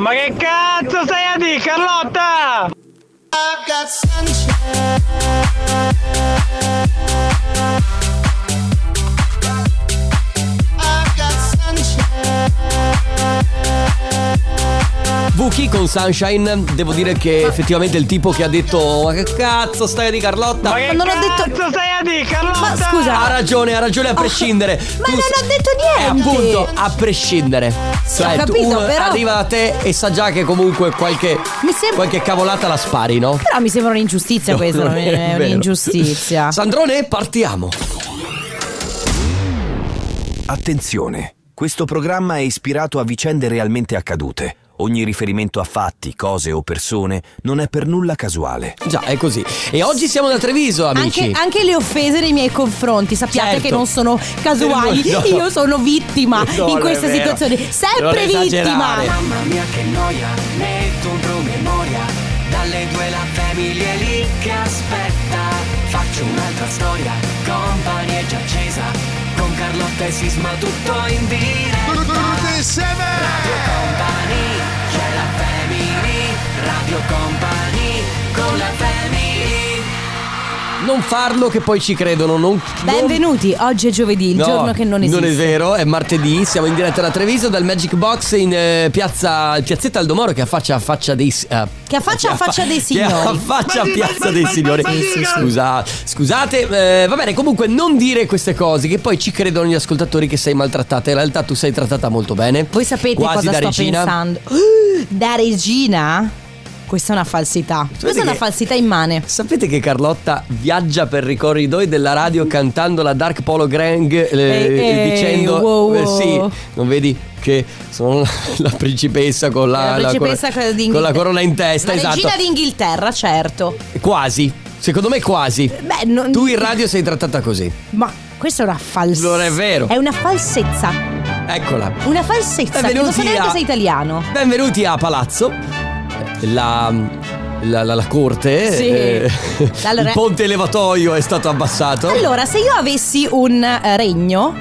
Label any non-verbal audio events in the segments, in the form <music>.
Ma che cazzo stai a dire, Carlotta? Vuki con Sunshine, devo dire che effettivamente è il tipo che ha detto Ma che cazzo stai a di Carlotta? Ma che non ho cazzo detto- stai a dire, Carlotta? Ma scusa. Ha ragione, ha ragione a prescindere. Ma Tu non ho detto Eh, niente. appunto, a prescindere. Cioè, ho tu- capito, uno però- arriva da te e sa già che comunque qualche, Mi sembra- qualche cavolata la spari, no? Però mi sembra un'ingiustizia <laughs> questa, Non è è un'ingiustizia. Sandrone, partiamo. Attenzione, questo programma è ispirato a vicende realmente accadute. Ogni riferimento a fatti, cose o persone non è per nulla casuale. Già, è così. E oggi siamo da Treviso, amici. Anche, anche le offese nei miei confronti, sappiate Certo. che non sono casuali, No. io sono vittima <laughs> No, in situazioni, Non sempre vittima. Mamma mia che noia, metto un promemoria Dalle due la famiglia è lì che aspetta Faccio un'altra storia, compagnia è già accesa Con Carlotta e Sisma tutto in diretta Radio Company, c'è la family Radio Company, con la family Non farlo che poi ci credono. Non, Benvenuti, oggi è giovedì, il No, giorno che non esiste. Non è vero, è martedì, siamo in diretta da Treviso dal Magic Box in eh, piazza Piazzetta Aldomoro che affaccia a faccia dei eh, Che affaccia a fa- faccia dei Che signori. affaccia a piazza dei signori. Scusa, scusate, eh, va bene, comunque non dire queste cose che poi ci credono gli ascoltatori che sei maltrattata. In realtà tu sei trattata molto bene. Voi sapete Quasi cosa da sto regina. pensando? <gasps> Da regina? Questa è una falsità. Questa è una che- falsità immane. Sapete che Carlotta viaggia per i corridoi della radio cantando la Dark Polo Gang eh, Ehi, ehi, dicendo wow, eh, wow. sì, non vedi che sono la principessa con la, La principessa cor- di con la corona in testa, La esatto. regina d'Inghilterra, certo. Quasi. Secondo me quasi. Beh, non- Tu in radio sei trattata così. Ma questa è una falsità. Non è vero. È una falsezza. Eccola. Una falsezza. Che non so neanche a- se è italiano. Benvenuti a Palazzo. La, la, la- la corte. Sì. eh, <laughs> Allora- il ponte elevatoio è stato abbassato. Allora, se io avessi un eh, regno.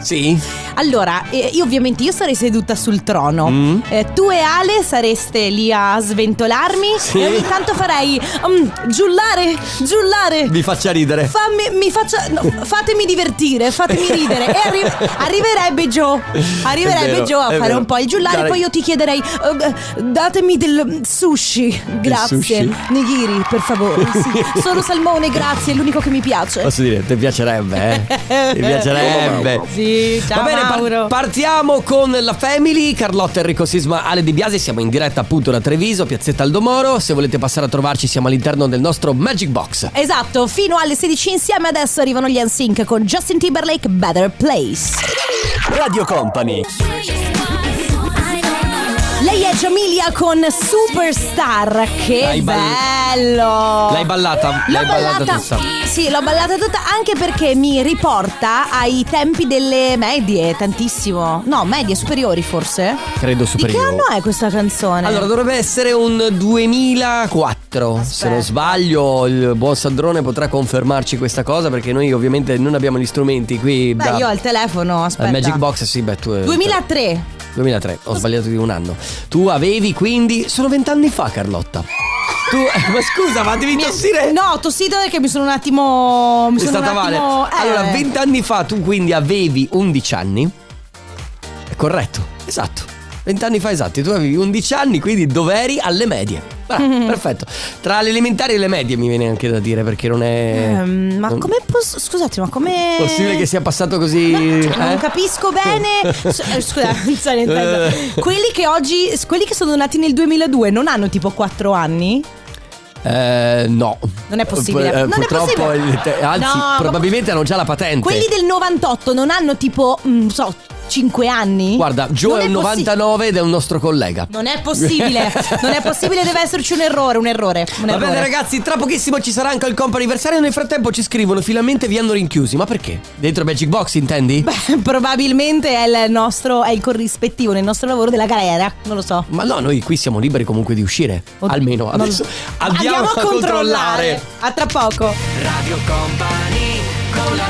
Sì. Allora, eh, io ovviamente io sarei seduta sul trono. Mm. Eh, tu e Ale sareste lì a sventolarmi Sì. e ogni tanto farei mm, giullare, giullare. Vi faccia ridere. Fammi, mi faccia, no, fatemi divertire, fatemi <laughs> ridere. E arri- arriverebbe Joe. Arriverebbe vero, Joe a fare vero. un po' il giullare. Dai. Poi io ti chiederei: eh, datemi del sushi. Grazie. sushi? Nigiri, per favore. Sì. <laughs> Solo salmone, grazie, è l'unico che mi piace. Posso dire, ti piacerebbe, eh? <laughs> Ti piacerebbe. Sì, ciao Va bene, par- Mauro. partiamo con la Family. Carlotta Enrico Sisma, Ale Di Biasi. Siamo in diretta appunto da Treviso, piazzetta Aldomoro. Se volete passare a trovarci, siamo all'interno del nostro Magic Box. Esatto, fino alle 16 insieme adesso arrivano gli NSYNC con Justin Timberlake Better Place. Radio Company. Giamilia con Superstar. Che L'hai ball- bello! L'hai ballata? L'ho L'hai ballata ballata, tutta. sì, l'ho ballata tutta anche perché mi riporta ai tempi delle medie, tantissimo. No, medie superiori forse. Credo Di che anno è questa canzone? Allora, dovrebbe essere un 2004. Se non sbaglio, il buon Sandrone potrà confermarci questa cosa perché noi ovviamente non abbiamo gli strumenti qui. Beh, da- io ho il telefono, aspetta. al Magic Box, sì, beh, tu. 2003. 2003, ho sbagliato di un anno. Tu avevi quindi. Sono vent'anni fa, Carlotta. Tu. eh, ma scusa, ma devi Mi- tossire. No, ho tossito perché mi sono un attimo. Mi È sono stata un male. attimo. eh. Allora, vent'anni fa tu quindi avevi 11 anni. È corretto, esatto. Vent'anni fa esatti, tu avevi 11 anni, quindi dov'eri alle medie. Bravo, <laughs> perfetto. Tra le elementari e le medie mi viene anche da dire perché non è. Ehm, ma non- come posso. Scusate, ma come. Possibile che sia passato così. Cioè, Non eh? capisco bene. <laughs> Eh, Scusa, <laughs> non so nel senso, Eh. quelli che oggi. Quelli che sono nati nel 2002 non hanno tipo 4 anni? Eh, no. Non è possibile. Eh, Non è purtroppo, possibile. il te- anzi, No, probabilmente hanno già la patente. Quelli del 98 non hanno tipo. mm, Non so, 5 anni? Guarda, Joe è un possi- 99 ed è un nostro collega. Non è possibile, <laughs> non è possibile, deve esserci un errore, un errore. Un Va errore. bene ragazzi, tra pochissimo ci sarà anche il compo anniversario Nel frattempo ci scrivono finalmente vi hanno rinchiusi Ma perché? Dentro Magic Box intendi? Beh, <laughs> probabilmente è il nostro, è il corrispettivo nel nostro lavoro della galera, non lo so. Ma no, noi qui siamo liberi comunque di uscire Od- Almeno adesso Andiamo, a controllare A tra poco. Radio Company, con la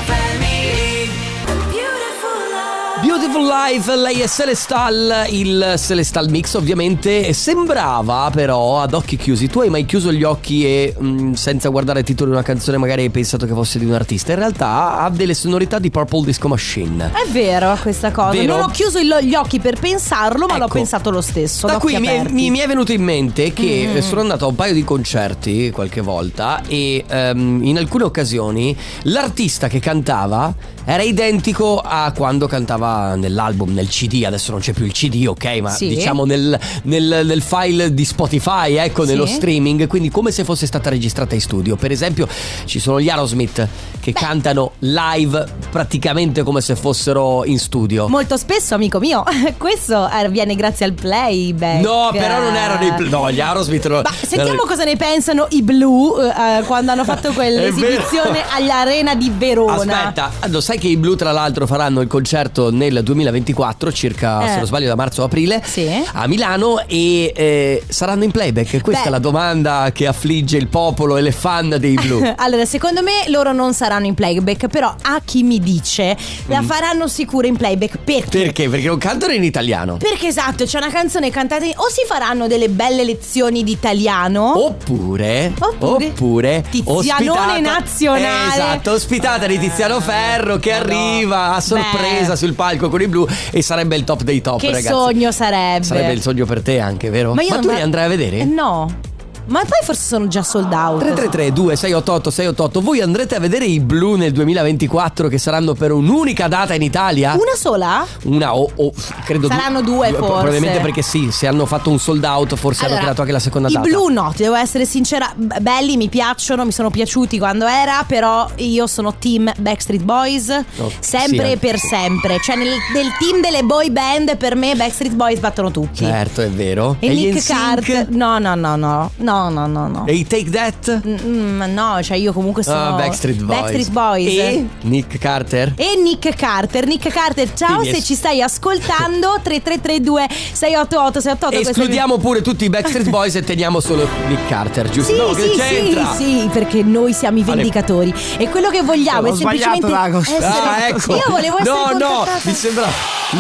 Beautiful Life, lei è Celestal, il Celestal Mix ovviamente sembrava però ad occhi chiusi, tu hai mai chiuso gli occhi e mh, senza guardare il titolo di una canzone magari hai pensato che fosse di un artista, in realtà ha delle sonorità di Purple Disco Machine. È vero questa cosa. Vero? Non ho chiuso gli occhi per pensarlo, ma l'ho Ecco. pensato lo stesso. Da qui mi è, mi- mi è venuto in mente che Mm. eh, sono andato a un paio di concerti qualche volta e ehm, in alcune occasioni l'artista che cantava era identico a quando cantava nell'album, nel CD, adesso non c'è più il CD, ok, ma Sì. diciamo nel, nel- nel file di Spotify, ecco, Sì. nello streaming, quindi come se fosse stata registrata in studio. Per esempio ci sono gli Aerosmith che cantano live praticamente come se fossero in studio. Molto spesso, amico mio, <laughs> questo avviene grazie al playback. No, però non erano i. No, gli Aerosmith. no- Ma sentiamo cosa ne pensano i blu eh, quando hanno fatto <laughs> quell'esibizione all'Arena di Verona. Aspetta, lo sai che i Blu tra l'altro faranno il concerto nel 2024, circa Eh. se non sbaglio da marzo o aprile, Sì. a Milano e eh, saranno in playback. Questa Beh. è la domanda che affligge il popolo e le fan dei Blu. <laughs> Allora, secondo me loro non saranno in playback, però a chi mi dice la faranno sicuro in playback. Perché? Perché? Perché non cantano in italiano. Perché esatto, c'è una canzone cantata in... o si faranno delle belle lezioni di italiano. Oppure, Oppure oppure Tizianone nazionale. Esatto, ospitata di Tiziano Ferro che Madonna. arriva a sorpresa Beh. sul palco con i blu e sarebbe il top dei top, che ragazzi. sogno sarebbe. Sarebbe il sogno per te anche, vero? Ma, io non tu li andrai a vedere? No. Ma poi forse sono già sold out. 333 2688 688 Voi andrete a vedere i blu nel 2024 che saranno per un'unica data in Italia? Una sola? Una o, o credo Saranno due, forse. Probabilmente perché sì, se hanno fatto un sold out forse hanno Allora, creato anche la seconda I data. blu no, ti devo essere sincera, belli, mi piacciono, mi sono piaciuti quando era, però io sono team Backstreet Boys, Oh, sempre sì, e per sì. sempre. Cioè nel, nel team delle boy band per me Backstreet Boys battono tutti. Certo, è vero. E, gli Nick NSYNC? Carter, no, no, no, no, no, no, no, no. E i Take That? Mm, no, cioè io comunque sono Ah, Backstreet Boys. Backstreet Boys. E Nick Carter? E Nick Carter, Nick Carter, ciao Quindi se es- ci stai ascoltando 3332 688 688 questo è il mio- Escludiamo pure tutti i Backstreet <laughs> Boys e teniamo solo Nick Carter, giusto? Sì, no, che sì, c'entra? sì, sì, perché noi siamo i vendicatori e quello che vogliamo Ho è semplicemente sbagliato, Ragos. essere Ah, ecco. Io volevo essere No, no, contattata. mi sembra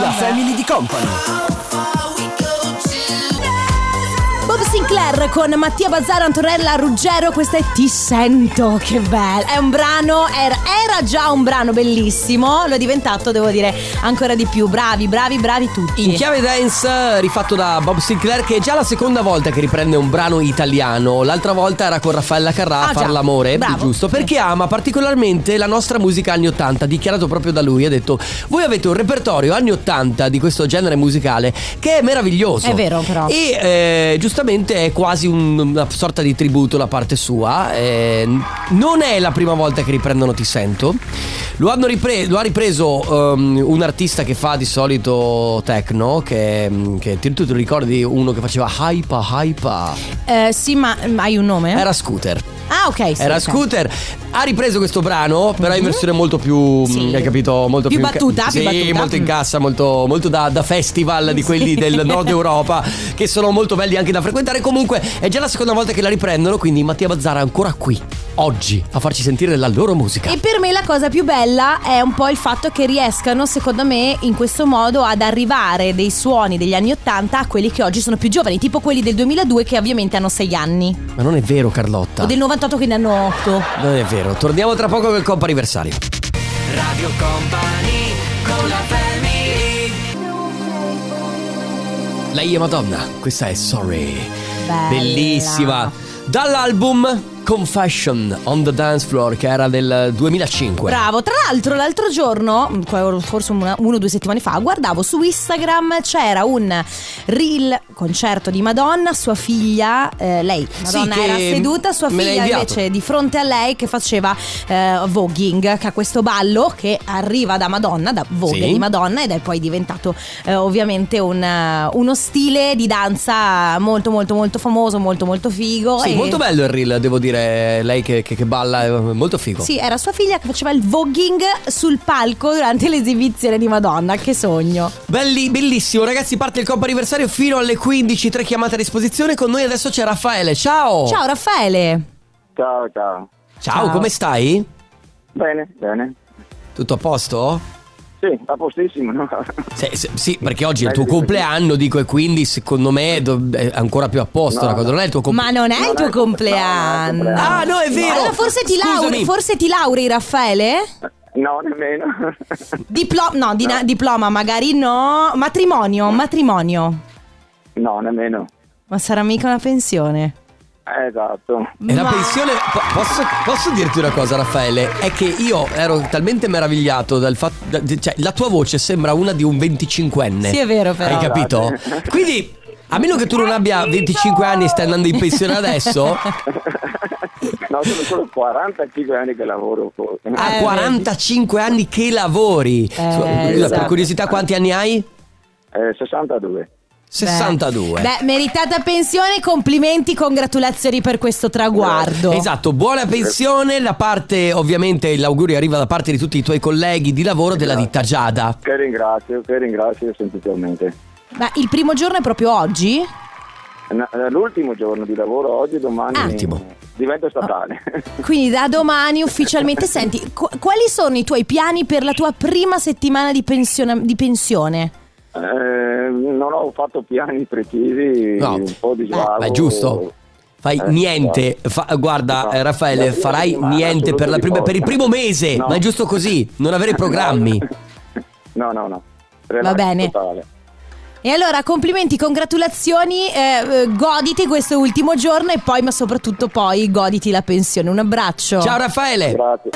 La family di company. Sinclair con Mattia Bazzaro, Antonella Ruggero, questa è Ti sento, che bello. È un brano, era, era già un brano bellissimo, lo è diventato, devo dire, ancora di più. Bravi, bravi, bravi tutti. In chiave dance rifatto da Bob Sinclair che è già la seconda volta che riprende un brano italiano. L'altra volta era con Raffaella Carrà a Ah, far già. l'amore, Bravo. giusto? Perché ama particolarmente la nostra musica anni 80, dichiarato proprio da lui, ha detto "Voi avete un repertorio anni 80 di questo genere musicale che è meraviglioso". È vero, però. E eh, giustamente è quasi un- una sorta di tributo da parte sua. Eh, non è la prima volta che riprendono Ti sento. Lo, hanno ripre- lo ha ripreso um, un artista che fa di solito techno, che, che tu ti ricordi uno che faceva hypa, hypa. Eh, sì, ma ma hai un nome? Era Scooter. Ah, ok. sì, Era ok. Scooter. Ha ripreso questo brano, però in versione molto più. Sì. mm, Hai capito? Molto Più più. battuta, più Sì, battuta. molto in cassa, molto, molto da, da festival di quelli del nord Europa, che sono molto belli anche da frequentare. Comunque, è già la seconda volta che la riprendono. Quindi Mattia Bazzara è ancora qui, oggi, a farci sentire la loro musica. E per me la cosa più bella è un po' il fatto che riescano, secondo me, in questo modo ad arrivare dei suoni degli anni 80 a quelli che oggi sono più giovani, tipo quelli del 2002 che ovviamente hanno 6 anni, Ma non è vero, Carlotta. o del 98 che ne hanno 8. Non è vero. Torniamo tra poco col compo anniversario. Radio Company con la family Lei è Madonna, questa è Sorry. Bella. Bellissima. Dall'album Confession on the Dance Floor, che era del 2005. Bravo, tra l'altro l'altro giorno, forse una- uno o due settimane fa, guardavo su Instagram c'era un reel concerto di Madonna, sua figlia, eh, lei, Madonna Sì, era seduta, sua figlia invece di fronte a lei che faceva eh, voguing, che ha questo ballo che arriva da Madonna, da Vogue Sì. di Madonna ed è poi diventato eh, ovviamente un, eh, uno stile di danza molto molto molto famoso, molto molto figo. Sì, e- molto bello il reel, devo dire. Lei che, che- che balla, è molto figo. Sì, era sua figlia che faceva il voguing sul palco durante l'esibizione di Madonna. Che sogno. Belli, bellissimo, ragazzi. Parte il compo anniversario fino alle 15. Tre chiamate a disposizione. Con noi adesso c'è Raffaele. Ciao. Ciao Raffaele. Ciao, ciao. Ciao, Ciao. come stai? Bene, bene. Tutto a posto? Sì, a postissimo. no? Se- se- sì, perché oggi è il tuo compleanno, dico, e quindi secondo me è ancora più a posto No, la cosa. no. Non è il tuo Ma compleanno. non è il tuo compleanno, no, Ah, no, è vero. Allora forse ti, lauri, forse ti lauri, Raffaele? No, nemmeno. Diplo- no, di- diploma magari no. Matrimonio, matrimonio. No, nemmeno. Ma sarà mica una pensione. Eh, esatto. E la Ma- pensione. po- Posso, posso dirti una cosa, Raffaele? È che io ero talmente meravigliato dal fatto. da- cioè, la tua voce sembra una di un 25enne. Sì, è vero, però. Hai capito? <laughs> Quindi, a meno che tu non abbia 25 anni e stai andando in pensione adesso, No, sono solo 45 anni che lavoro. ha Eh, 45 anni che lavori. Scusa, Per esatto. curiosità, quanti anni hai? Eh, 62. 62. Beh, meritata pensione, complimenti, congratulazioni per questo traguardo. Esatto, buona pensione. La parte, ovviamente, l'augurio arriva da parte di tutti i tuoi colleghi di lavoro della ditta Giada. Che ringrazio, che ringrazio semplicemente. Ma il primo giorno è proprio oggi? No, L'ultimo giorno di lavoro oggi, domani Ah. Ultimo. divento statale. Quindi da domani ufficialmente <laughs> senti, qu- quali sono i tuoi piani per la tua prima settimana di, pensione- di pensione? Eh, non ho fatto piani precisi, No. un po' di svago. Beh, giusto. Fai Eh, niente, Fa- guarda No. eh, Raffaele, farai niente per, prima- per il primo mese, No. ma è giusto così, non avere programmi. <laughs> No, no, no. Va Relax bene. totale. E allora complimenti, congratulazioni, eh, eh, goditi questo ultimo giorno e poi, ma soprattutto poi, goditi la pensione. Un abbraccio. Ciao Raffaele! Grazie.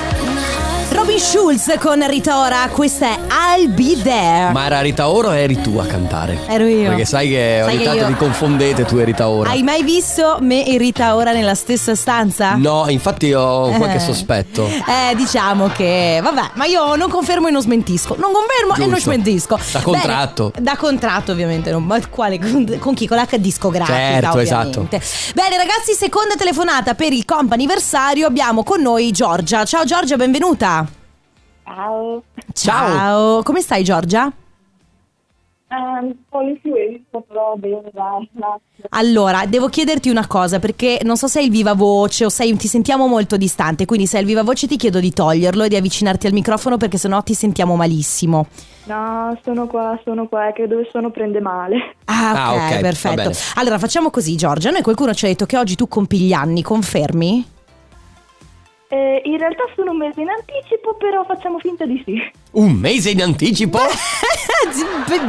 Robin Schulz con Rita Ora, questa è I'll Be There. Ma era Rita Ora o eri tu a cantare? Ero io. Perché sai che Sai ogni tanto io- vi confondete tu e Rita Ora. Hai mai visto me e Rita Ora nella stessa stanza? No, infatti ho qualche Eh. sospetto. Eh, diciamo che, vabbè, ma io non confermo e non smentisco. Non confermo e non Giusto. smentisco. Da contratto. Bene, da contratto, ovviamente. non- ma quale? Con, con chi? Con l'H discografica. Certo, esatto. ovviamente. Bene, ragazzi, seconda telefonata per il comp'anniversario. Abbiamo con noi Giorgia. Ciao, Giorgia, benvenuta. Ciao, Ciao. Ciao. Come stai, Giorgia? Un po' influenza però bene dai. Allora, devo chiederti una cosa perché non so se hai il viva voce o sei, ti sentiamo molto distante, quindi se hai il viva voce ti chiedo di toglierlo e di avvicinarti al microfono perché sennò ti sentiamo malissimo. No, sono qua, sono qua, che dove sono prende male. Ah, ok, Ah, ok, va perfetto. Allora facciamo così, Giorgia. Noi qualcuno ci ha detto che oggi tu compi gli anni, confermi? Eh, in realtà sono un mese in anticipo, però facciamo finta di sì. Un mese in anticipo? <laughs>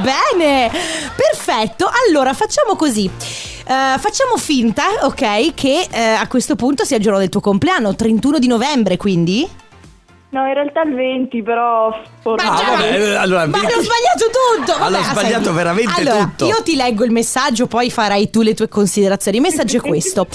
Bene, perfetto. Allora facciamo così. Eh, facciamo finta, ok, che eh, a questo punto sia il giorno del tuo compleanno, 31 di novembre, quindi? No, in realtà il 20, però... forse- Ah, già, vabbè, eh, allora, Ma vi- hanno sbagliato tutto! Hanno Vabbè, sbagliato senti, veramente allora, tutto. Io ti leggo il messaggio, poi farai tu le tue considerazioni. Il messaggio è <laughs> questo.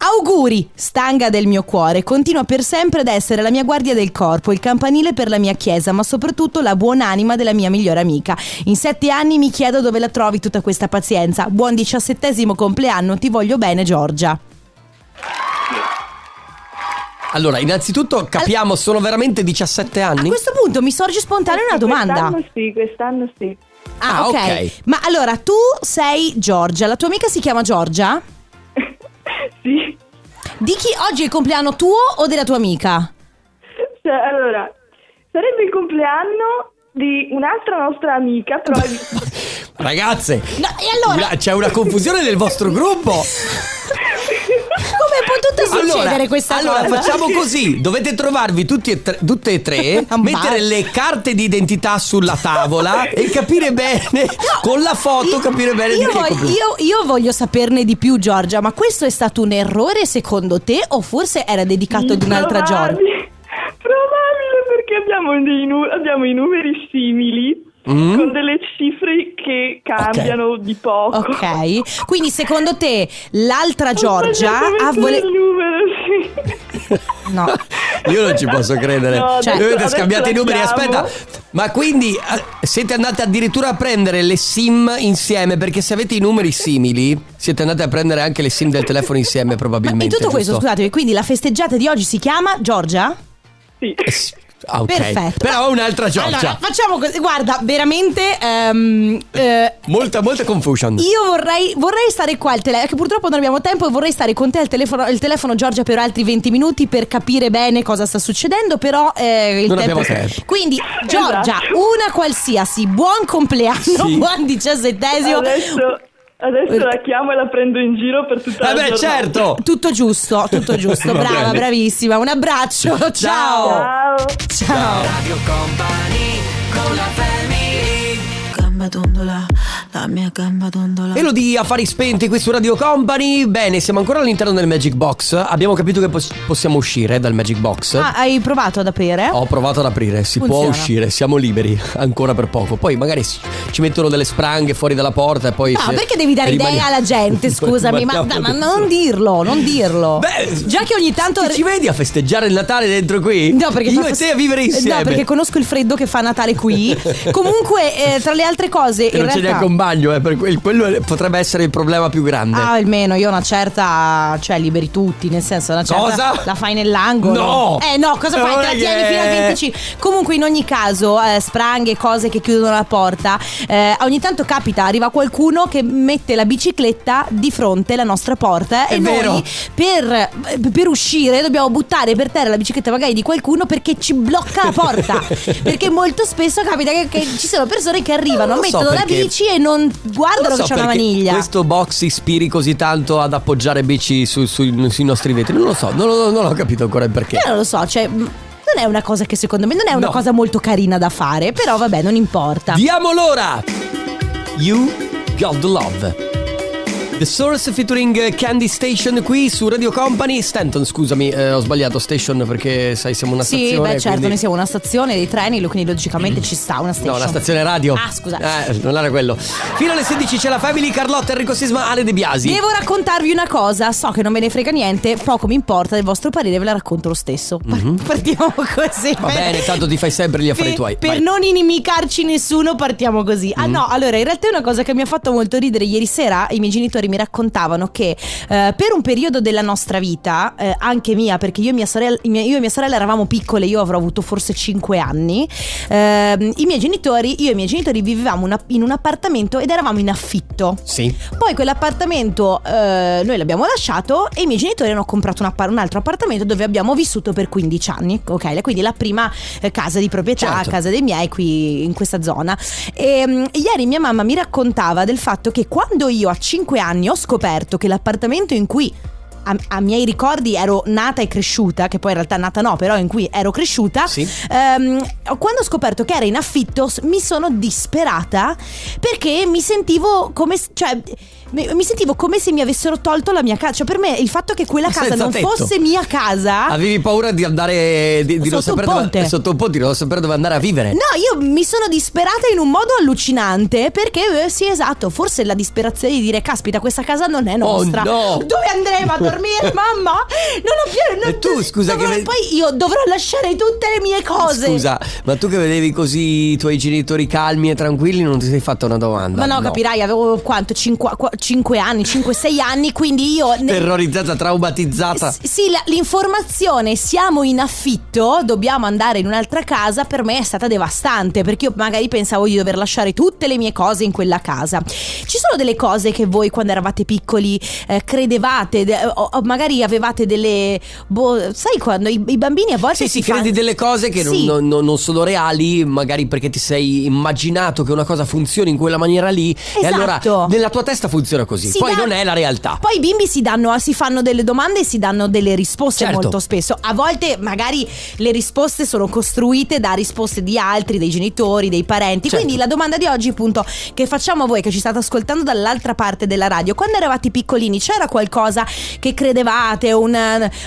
Auguri, stanga del mio cuore, continua per sempre ad essere la mia guardia del corpo, il campanile per la mia chiesa, ma soprattutto la buonanima della mia migliore amica. In sette anni mi chiedo dove la trovi tutta questa pazienza. Buon diciassettesimo compleanno, ti voglio bene Giorgia. Allora, innanzitutto capiamo, sono veramente 17 A anni? questo punto mi sorge spontanea una domanda. Quest'anno sì, quest'anno sì. Ah, Ah, ok. ok. Ma allora tu sei Giorgia, la tua amica si chiama Giorgia? Sì. Di chi oggi è il compleanno tuo o della tua amica? Cioè, allora, sarebbe il compleanno di un'altra nostra amica, però... <laughs> Ragazze, No, e allora una- c'è una confusione nel vostro gruppo. <laughs> potuta succedere Allora, questa allora cosa? facciamo <laughs> così: dovete trovarvi tutti e tre- tutte e tre, <laughs> mettere le carte di identità sulla tavola e capire bene, con la foto, capire bene di io, che voglio, compleanno. io- io voglio saperne di più, Giorgia. Ma questo è stato un errore secondo te? O forse era dedicato ad un'altra Giorgia? Probabile, probabile perché abbiamo, dei nu- abbiamo i numeri simili Mm? con delle cifre che cambiano di poco. Ok, quindi secondo te l'altra Giorgia ha vole- il numero, sì. <laughs> No. Io non ci posso credere. No, Cioè- adesso- Avete scambiato i numeri. Aspetta, ma quindi siete andate addirittura a prendere le SIM insieme? Perché se avete i numeri simili, siete andate a prendere anche le SIM del telefono insieme, Ma probabilmente. in tutto questo, giusto? scusatemi, quindi la festeggiata di oggi si chiama Giorgia? Sì. Eh, sì, ok. Perfetto. Però un'altra Giorgia. Allora, facciamo così. Guarda, veramente. ehm, eh, Molta, molta confusion. io vorrei, vorrei stare qua al telefono, che purtroppo non abbiamo tempo, e vorrei stare con te al telefono, il telefono Giorgia per altri 20 minuti per capire bene cosa sta succedendo, però eh, il Non tempo... abbiamo tempo. Quindi Giorgia, Esatto. una qualsiasi, buon compleanno, Sì. buon diciassettesimo. Adesso, adesso la chiamo e la prendo in giro per tutta Eh la giornata. certo. Tutto giusto, tutto giusto, <laughs> Va brava, bravissima. Un abbraccio. Ciao. Ciao. Ciao. Radio Company con la family Gamba dondola, la mia gamba dondola. Elodie, affari spenti qui su Radio Company. Bene, siamo ancora all'interno del Magic Box. Abbiamo capito che pos- possiamo uscire dal Magic Box. Ah, hai provato ad aprire? Ho provato ad aprire, si può Funziona. uscire, siamo liberi, ancora per poco. Poi magari ci mettono delle spranghe fuori dalla porta e poi... No, se- perché devi dare rimani- idea alla gente? <laughs> Scusami, ma, rimaniamo ma non dirlo, non dirlo. Beh, Già che ogni tanto. Ci vedi a festeggiare il Natale dentro qui? No, perché Io fa e te a vivere insieme. No, perché conosco il freddo che fa Natale qui. <laughs> Comunque, eh, tra le altre cose, E in non c'è realtà. neanche un bagno, eh, per que- quello potrebbe essere il problema più grande. Ah, almeno io una certa, cioè liberi tutti, nel senso una certa Cosa? la fai nell'angolo. No! Eh no, cosa fai? Te la tieni fino al 25. Comunque in ogni caso, eh, spranghe, cose che chiudono la porta, eh, ogni tanto capita, arriva qualcuno che mette la bicicletta di fronte alla nostra porta È e vero. noi per, per uscire dobbiamo buttare per terra la bicicletta magari di qualcuno perché ci blocca la porta. <laughs> perché molto spesso capita che, che ci sono persone che arrivano, lo so mettono la bici e non guardano Non so che c'è una maniglia. Questo box si ispiri così tanto ad appoggiare bici su- sui, sui nostri vetri. Non lo so, non, lo- non ho capito ancora il perché. Io non lo so, cioè. Non è una cosa che secondo me non è una No. cosa molto carina da fare, però vabbè, non importa. Diamo l'ora! You Got the Love. The Source featuring Candy Station qui su Radio Company. Stanton, scusami, eh, ho sbagliato station perché sai siamo una sì, stazione. beh, certo, quindi- noi siamo una stazione dei treni, quindi logicamente ci sta una station. No, una stazione radio. Ah, scusa. Eh, non era quello. Fino alle 16 c'è la Family Carlotta, Enrico Sisma, Ale De Biasi. Devo raccontarvi una cosa, so che non ve ne frega niente, poco mi importa, del vostro parere ve la racconto lo stesso. <laughs> Partiamo così. Mhm. Va bene, tanto ti fai sempre gli affari per, tuoi. per Vai. Mm. non inimicarci nessuno partiamo così. Ah no, allora in realtà è una cosa che mi ha fatto molto ridere ieri sera, i miei genitori mi raccontavano che eh, per un periodo della nostra vita, eh, anche mia, perché io e mia sorella, io e mia sorella eravamo piccole, io avrò avuto forse 5 anni, ehm, i miei genitori, io e i miei genitori vivevamo una- in un appartamento ed eravamo in affitto. Sì. Poi quell'appartamento eh, noi l'abbiamo lasciato e i miei genitori hanno comprato un, appar- un altro appartamento dove abbiamo vissuto per 15 anni. Ok, quindi la prima eh, casa di proprietà, Certo. casa dei miei qui in questa zona. E, mm, ieri mia mamma mi raccontava del fatto che quando io a 5 anni ho scoperto che l'appartamento in cui a, a miei ricordi ero nata e cresciuta, che poi in realtà nata no, però in cui ero cresciuta, Sì. ehm, quando ho scoperto che era in affitto mi sono disperata perché mi sentivo come, cioè, mi, sentivo come se mi avessero tolto la mia casa. Cioè, per me il fatto che quella <laughs> casa Senza non tetto. fosse mia casa. Avevi paura di andare di, di non sapere dove, sotto un ponte, di non sapere dove andare a vivere. No, io mi sono disperata in un modo allucinante perché, eh, sì, esatto, forse la disperazione di dire, caspita, questa casa non è nostra. Oh, no. Dove andremo a dormire, <laughs> mamma? Non ho più... non- E tu, scusa, dovrò- che ve- Poi io dovrò lasciare tutte le mie cose. Scusa, ma tu che vedevi così i tuoi genitori calmi e tranquilli, non ti sei fatta una domanda? Ma no, capirai, avevo quanto? 5 anni, 5-6 anni, quindi io... Terrorizzata, traumatizzata. S- Sì, la- l'informazione siamo in affitto, dobbiamo andare in un'altra casa, per me è stata devastante perché io magari pensavo di dover lasciare tutte le mie cose in quella casa. Ci sono delle cose che voi quando eravate piccoli eh, credevate, de- o, o magari avevate delle... Boh, sai quando i, i bambini a volte Sì, sì, si credi delle cose che non- Sì. non, non- non sono reali, magari perché ti sei immaginato che una cosa funzioni in quella maniera lì. E allora Esatto. nella tua testa funziona così. Si Poi dà- non è la realtà. Poi i bimbi si, danno, si fanno delle domande e si danno delle risposte Certo. molto spesso. A volte magari le risposte sono costruite da risposte di altri, dei genitori, dei parenti. Certo. Quindi la domanda di oggi, appunto, che facciamo a voi che ci state ascoltando dall'altra parte della radio, quando eravate piccolini c'era qualcosa che credevate, un,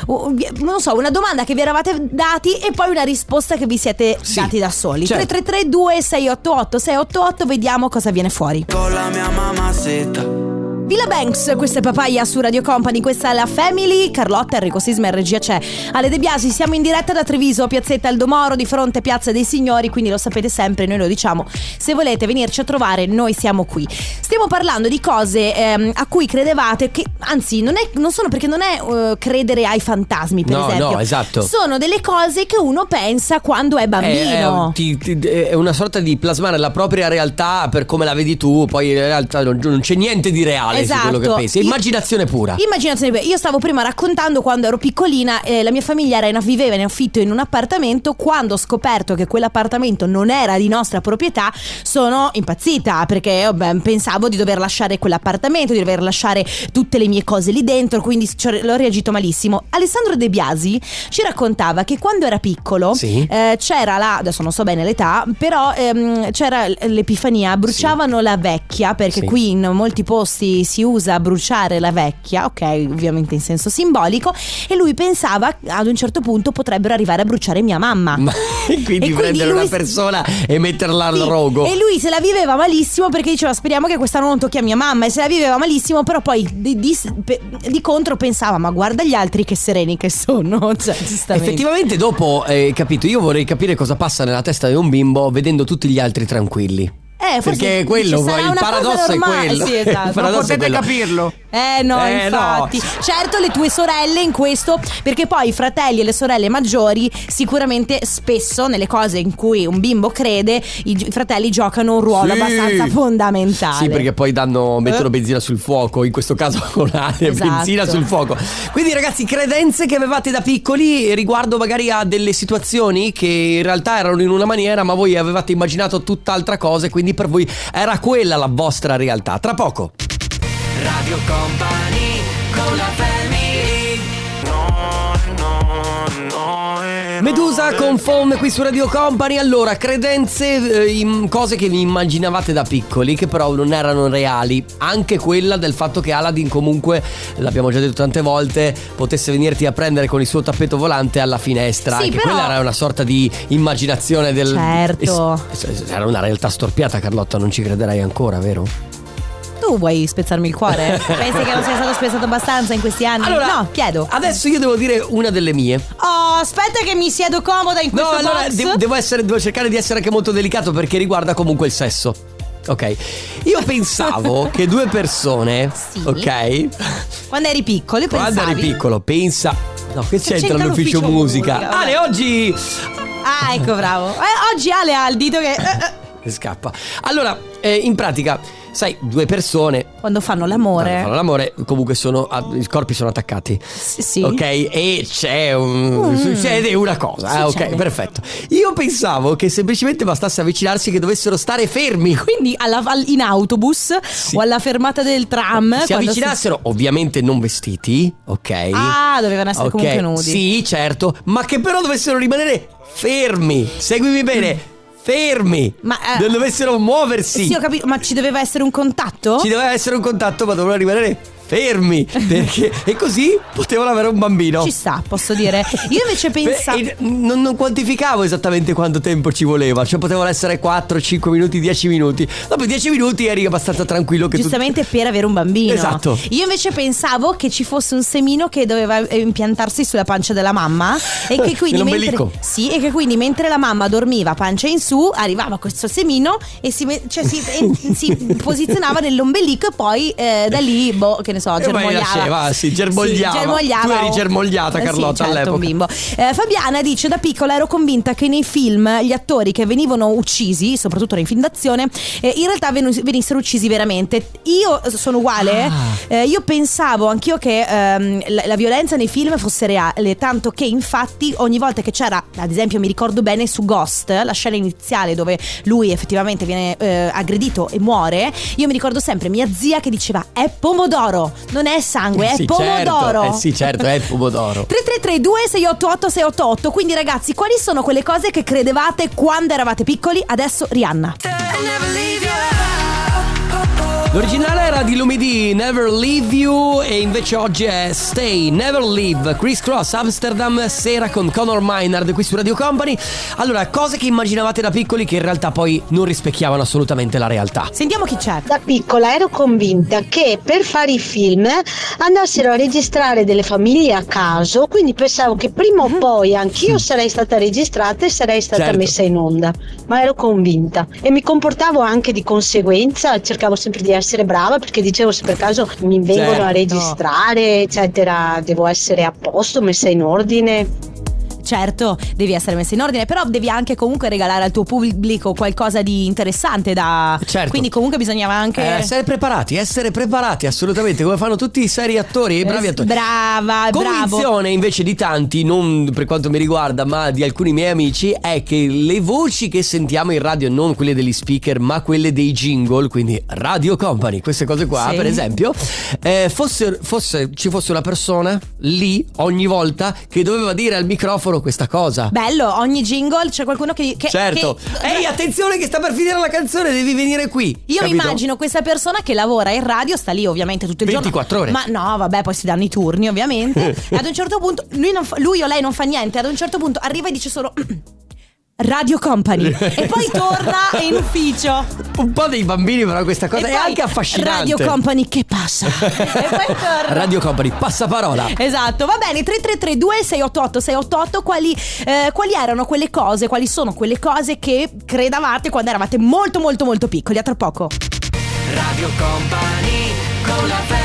un- non so, una domanda che vi eravate dati e poi una risposta che vi siete Sì. dati da soli. Certo. 333 2688 688 vediamo cosa viene fuori. Con la mia mamma seta Villa Banks, questa è Papaya su Radio Company, questa è la Family, Carlotta, Enrico Sisma in regia c'è Ale De Biasi, siamo in diretta da Treviso, Piazzetta Aldomoro, di fronte Piazza dei Signori, quindi lo sapete sempre, noi lo diciamo, se volete venirci a trovare noi siamo qui. Stiamo parlando di cose ehm, a cui credevate, che anzi non, è, non sono perché non è eh, credere ai fantasmi per No, esempio, no, esatto. sono delle cose che uno pensa quando è bambino. È, è- ti- ti- è una sorta di plasmare la propria realtà per come la vedi tu, poi in realtà non, non c'è niente di reale su quello che Esatto. pensi. Immaginazione pura. Immaginazione Io stavo prima raccontando quando ero piccolina, eh, la mia famiglia era in, viveva in affitto in un appartamento. Quando ho scoperto che quell'appartamento non era di nostra proprietà, sono impazzita perché oh, beh, pensavo di dover lasciare quell'appartamento, di dover lasciare tutte le mie cose lì dentro. Quindi l'ho reagito malissimo. Alessandro De Biasi ci raccontava che quando era piccolo Sì. eh, c'era la, adesso non so bene l'età, però ehm, c'era l'epifania, bruciavano la vecchia perché Sì. qui in molti posti si usa bruciare la vecchia, ok, ovviamente in senso simbolico, e lui pensava ad un certo punto potrebbero arrivare a bruciare mia mamma. Ma- <laughs> e quindi E quindi prendere lui- una persona e metterla al Sì, rogo. E lui se la viveva malissimo perché diceva speriamo che quest'anno non tocchi a mia mamma e se la viveva malissimo però poi di, di- di contro pensava ma guarda gli altri che sereni che sono. <laughs> Cioè. Effettivamente dopo, eh, capito, io vorrei capire cosa passa nella testa di un bimbo vedendo tutti gli altri tranquilli. Eh, forse Perché è quello, il paradosso è quello. Sì, <laughs> esatto. È quello. capirlo. Eh no, Eh, infatti. no. Certo le tue sorelle in questo, perché poi i fratelli e le sorelle maggiori sicuramente spesso nelle cose in cui un bimbo crede, i, fratelli giocano un ruolo Sì. abbastanza fondamentale. Sì, perché poi danno, mettono Eh. benzina sul fuoco, in questo caso <laughs> con Esatto. benzina sul fuoco. Quindi ragazzi, credenze che avevate da piccoli riguardo magari a delle situazioni che in realtà erano in una maniera, ma voi avevate immaginato tutt'altra cosa e quindi per voi era quella la vostra realtà. Tra poco. Radio Company con la family Medusa con Phone qui su Radio Company. Allora, credenze, eh, in cose che vi immaginavate da piccoli, che però non erano reali. Anche quella del fatto che Aladdin, comunque, l'abbiamo già detto tante volte, potesse venirti a prendere con il suo tappeto volante alla finestra. Sì, Anche però- quella era una sorta di immaginazione del. Certo. Era una realtà storpiata, Carlotta, non ci crederai ancora, vero? Tu vuoi spezzarmi il cuore? <laughs> Pensi che non sia stato spezzato abbastanza in questi anni? no, chiedo. Adesso io devo dire una delle mie. Oh, aspetta che mi siedo comoda in No, questo allora box. de- devo, essere- devo cercare di essere anche molto delicato perché riguarda comunque il sesso. Ok, io <laughs> pensavo che due persone, Sì. ok, Quando eri piccolo, quando pensavi. eri piccolo, pensa. No, che c'entra c'entra l'ufficio l'ufficio musica? musica. Ale, oggi. Ah, ecco, bravo. Eh, oggi Ale ha il dito che. eh, eh, che Scappa. Allora, eh, in pratica, sai, due persone. quando fanno quando l'amore. fanno l'amore, comunque sono. I corpi sono attaccati. Sì, sì. Ok, e c'è un. succede una cosa. Ah, ok, Succede. perfetto. Io pensavo che semplicemente bastasse avvicinarsi che dovessero stare fermi. Quindi alla- al- in autobus o alla fermata del tram. si quando avvicinassero, ovviamente non vestiti, ok? Ah, dovevano essere Ok, comunque nudi. Sì, certo, ma che però dovessero rimanere fermi. Seguimi bene, fermi. Ma, eh, non dovessero muoversi. Sì, ho capito, ma ci doveva essere un contatto? Ci doveva essere un contatto, ma dovevano rimanere fermi. <laughs> Perché, e così potevano avere un bambino. Ci sta, posso dire. Io invece pensavo. non, non quantificavo esattamente quanto tempo ci voleva, cioè potevano essere 4, 5 minuti, 10 minuti. Dopo 10 minuti eri abbastanza tranquillo che tu- Giustamente per avere un bambino. Esatto. Io invece pensavo che ci fosse un semino che doveva eh, impiantarsi sulla pancia della mamma e che quindi mentre, sì, e che quindi mentre la mamma dormiva pancia in su, arrivava questo semino e si, cioè si, <laughs> si posizionava nell'ombelico e poi eh, da lì, boh, che ne so, E germogliava. sì, germogliava. Sì, germogliava. Tu eri germogliata, Eh sì, Carlotta, certo, all'epoca. bimbo. Eh, Fabiana dice da piccola ero convinta che nei film gli attori che venivano uccisi, soprattutto nei film d'azione, eh, in realtà venu- venissero uccisi veramente. Io sono uguale, Ah. eh, io pensavo anch'io che ehm, la, la violenza nei film fosse reale, tanto che infatti ogni volta che c'era, ad esempio mi ricordo bene su Ghost, la scena iniziale dove lui effettivamente viene eh, aggredito e muore, io mi ricordo sempre mia zia che diceva è pomodoro, non è sangue, è sì, pomodoro. Certo. Eh sì, certo, è pomodoro. 3332 688 688 Quindi ragazzi quali sono quelle cose che credevate quando eravate piccoli Adesso Rihanna L'originale era di Lumidi Never Leave You e invece oggi è Stay Never Leave Chris Cross Amsterdam sera con Conor Maynard qui su Radio Company. Allora, cose che immaginavate da piccoli che in realtà poi non rispecchiavano assolutamente la realtà. Sentiamo chi c'è. Da piccola ero convinta che per fare i film andassero a registrare delle famiglie a caso, quindi pensavo che prima o poi anch'io sarei stata registrata e sarei stata Certo. messa in onda, ma ero convinta e mi comportavo anche di conseguenza, cercavo sempre di essere brava perché dicevo se per caso mi vengono Certo. a registrare, eccetera, devo essere a posto, messa in ordine. Certo, devi essere messa in ordine, però devi anche comunque regalare al tuo pubblico qualcosa di interessante da... Certo. Quindi comunque bisognava anche... Eh, essere preparati, essere preparati assolutamente, come fanno tutti i seri attori e i bravi Eh, attori. Brava, bravo. Convinzione invece di tanti, non per quanto mi riguarda, ma di alcuni miei amici, è che le voci che sentiamo in radio, non quelle degli speaker, ma quelle dei jingle, quindi Radio Company, queste cose qua, Sì. per esempio, eh, fosse, fosse- ci fosse una persona lì ogni volta che doveva dire al microfono questa cosa. Bello, ogni jingle c'è qualcuno che... che certo. che- Ehi, attenzione che sta per finire la canzone, devi venire qui. Io mi immagino questa persona che lavora in radio, sta lì ovviamente tutto il 24 giorno. ore. Ma no, vabbè, poi si danno i turni ovviamente. <laughs> e ad un certo punto, lui, non fa- lui o lei non fa niente, ad un certo punto arriva e dice solo... <clears throat> Radio Company <laughs> e poi torna in ufficio Un po' dei bambini, però, questa cosa E è poi, anche affascinante. Radio Company che passa <laughs> e poi torna Radio Company, passaparola. Esatto, va bene, 3332 688 688 quali, eh, quali erano quelle cose, quali sono quelle cose che credavate quando eravate molto molto molto piccoli, a tra poco. Radio Company con la family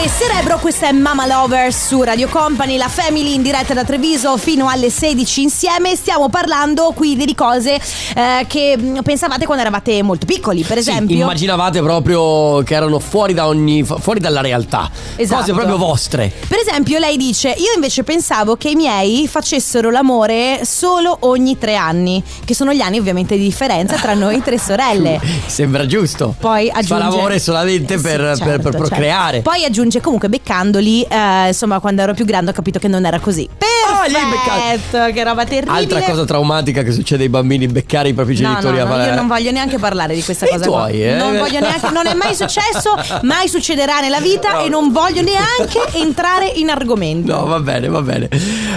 Sono le Cerebro, questa è Mama Lovers su Radio Company, la Family in diretta da Treviso fino alle 16 insieme. Stiamo parlando quindi di cose eh, che mh, pensavate quando eravate molto piccoli, per Sì, esempio. immaginavate proprio che erano fuori da ogni fuori dalla realtà. Esatto. Cose proprio vostre. Per esempio, lei dice: Io invece pensavo che i miei facessero l'amore solo ogni tre anni, che sono gli anni ovviamente di differenza tra noi tre sorelle. <laughs> Sembra giusto. Poi Fa aggiunge l'amore solamente Sì, per, per- certo, per certo. procreare. Poi aggiunge comunque beccandoli, eh, insomma, quando ero più grande ho capito che non era così. Ah, Perfetto, che roba terribile. Altra cosa traumatica che succede ai bambini, beccare i propri No, genitori no, a no, fare. io non voglio neanche parlare di questa I cosa tuoi, qua. eh? Non voglio neanche, non è mai successo, mai succederà nella vita e non voglio neanche <laughs> entrare in argomento. No, va bene, va bene.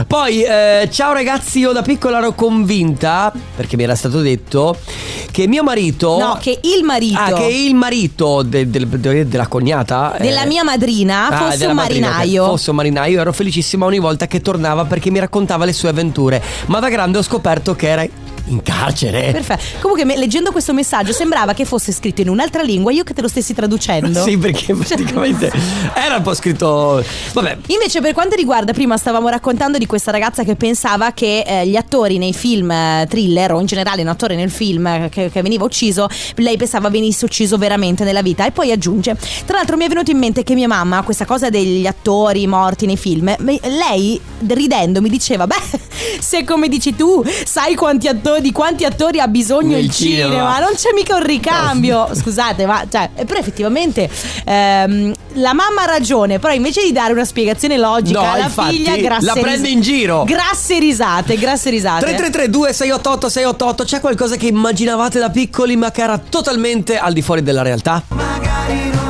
Poi, eh, ciao ragazzi, io da piccola ero convinta, perché mi era stato detto, che mio marito... No, che il marito Ah, che il marito de- del- de- della cognata... della eh, mia madrina ah, fosse un madrina, marinaio. Fosse un marinaio, ero felicissima ogni volta che tornava perché mi raccontava le sue avventure. Ma da grande ho scoperto che era in carcere. Perfetto. Comunque, me- leggendo questo messaggio, sembrava che fosse scritto in un'altra lingua, io che te lo stessi traducendo. Sì, perché praticamente era un po' scritto. Vabbè, Invece, per quanto riguarda, prima stavamo raccontando di questa ragazza che pensava che eh, gli attori nei film eh, thriller o in generale un attore nel film eh, che, che veniva ucciso, lei pensava venisse ucciso veramente nella vita. E poi aggiunge: Tra l'altro, mi è venuto in mente che mia mamma, questa cosa degli attori morti nei film, lei ridendo mi diceva: Beh, se come dici tu, sai quanti attori, di quanti attori ha bisogno Nel il cinema, cinema. non c'è mica un ricambio. Scusate, ma cioè, eh, però effettivamente ehm, la mamma ha ragione, però invece di dare una spiegazione logica No, alla infatti, figlia, grasse la prende in giro. Grasse risate, grasse risate. 3332 688 688 c'è qualcosa che immaginavate da piccoli ma che era totalmente al di fuori della realtà?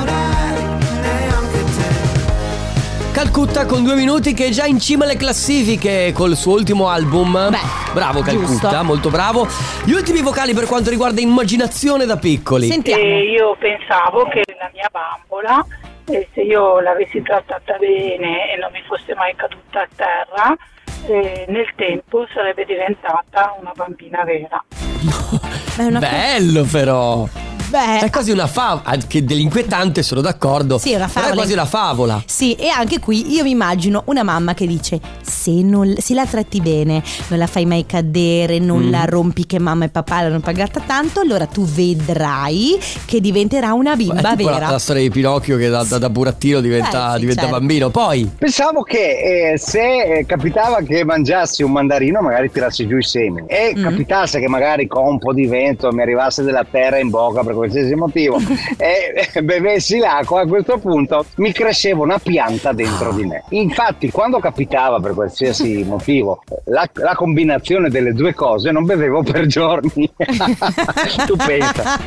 Calcutta con due minuti che è già in cima alle classifiche col suo ultimo album. Beh, bravo Calcutta, giusto. molto bravo. Gli ultimi vocali per quanto riguarda immaginazione da piccoli. Sentiamo. E io pensavo che la mia bambola, eh, se io l'avessi trattata bene e non mi fosse mai caduta a terra, eh, nel tempo sarebbe diventata una bambina vera. È una co- Bello però. Beh, È quasi una favola. Che dell'inquietante sono d'accordo. Sì, è una Però favola. è quasi una favola. Sì, e anche qui io mi immagino una mamma che dice: se, non, se la tratti bene, non la fai mai cadere, non Mm. la rompi che mamma e papà l'hanno pagata tanto, allora tu vedrai che diventerà una È bimba tipo la, vera. la storia di Pinocchio che da, da- da burattino diventa, Eh, sì, diventa certo. bambino. Poi. Pensavo che eh, se eh, capitava che mangiassi un mandarino magari tirassi giù i semi e Mm. capitasse che magari con un po' di vento mi arrivasse della terra in bocca per qualsiasi motivo, <laughs> e e bevessi l'acqua, a questo punto mi cresceva una pianta dentro di me. Infatti, quando capitava per qualsiasi <laughs> motivo la, la combinazione delle due cose, non bevevo per giorni. <laughs> tu pensa.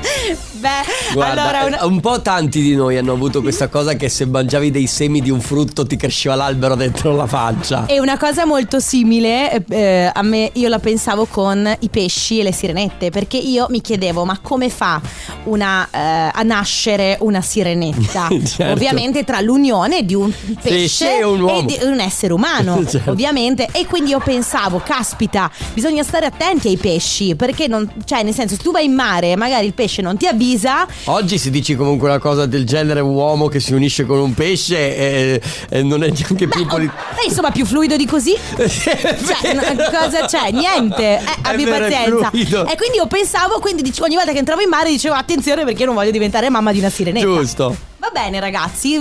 Beh, Guarda, allora una- eh, un po' tanti di noi hanno avuto questa cosa che se mangiavi dei semi di un frutto ti cresceva l'albero dentro la faccia. E una cosa molto simile, eh, eh, a me io la pensavo con i pesci e le sirenette, perché io mi chiedevo ma come fa una, eh, a nascere una sirenetta? <laughs> Certo. Ovviamente tra l'unione di un pesce e un uomo. di un essere umano, <laughs> Certo. ovviamente. E quindi io pensavo, caspita, bisogna stare attenti ai pesci, perché non, cioè nel senso se tu vai in mare e magari il pesce non ti avvisa, Oggi si dici comunque una cosa del genere, uomo che si unisce con un pesce e, e non è neanche più politico. Beh, insomma, più fluido di così. <laughs> cioè, no, cosa c'è? Niente. Eh, abbi pazienza. E quindi io pensavo, quindi dic- ogni volta che entravo in mare dicevo attenzione perché io non voglio diventare mamma di una sirenetta. Giusto. Va bene, ragazzi.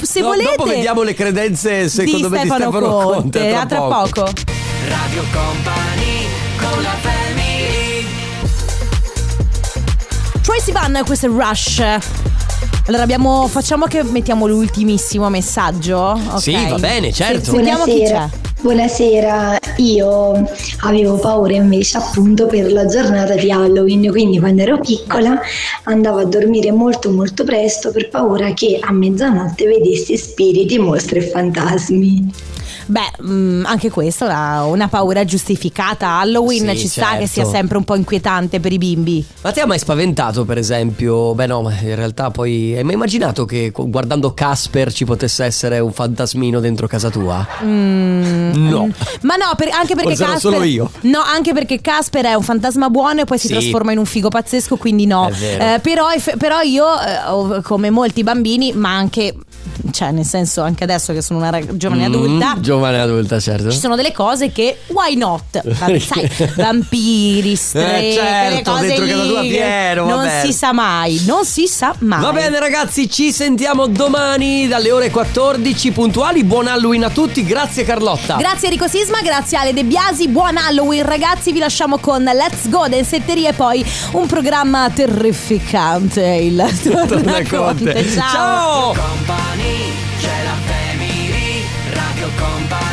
Se No, volete. Dopo vediamo le credenze secondo di me Stefano, di Stefano Conte. Conte. A tra poco. Radio Company con la family Tracy Van, questo è Rush. Allora abbiamo. Facciamo che mettiamo l'ultimissimo messaggio. ok? Sì, va bene, certo. Sì, Sentiamo chi c'è. Buonasera. Io avevo paura invece appunto per la giornata di Halloween, quindi quando ero piccola andavo a dormire molto molto presto per paura che a mezzanotte vedessi spiriti, mostri e fantasmi. Beh, mm, anche questa è una, paura giustificata. Halloween Sì, ci sta che certo. sia sempre un po' inquietante per i bimbi. Ma ti ha mai spaventato, per esempio? Beh, no, ma in realtà poi. Hai mai immaginato che co- guardando Casper ci potesse essere un fantasmino dentro casa tua? Mm, No. Ma no, per- anche perché Forse ero Casper. solo io. No, anche perché Casper è un fantasma buono e poi si Sì. trasforma in un figo pazzesco, quindi no. È vero. Eh, però, però io, eh, come molti bambini, ma anche. Cioè, nel senso, anche adesso che sono una rag- giovane Mm, adulta. Giovane adulta, certo. Ci sono delle cose che why not? <laughs> Sai, vampiri, streghe, Eh, certo, cose dentro casa lì tua che pieno, Non vabbè. si sa mai, non si sa mai. Va bene ragazzi, ci sentiamo domani dalle ore 14 puntuali. Buon Halloween a tutti, grazie Carlotta. Grazie Enrico Sisma, grazie Ale De Biasi, buon Halloween ragazzi, vi lasciamo con Let's Go Densetteria e poi un programma terrificante, il Torna Tornaconte. Conte. Ciao! Ciao! C'è la family Radio Company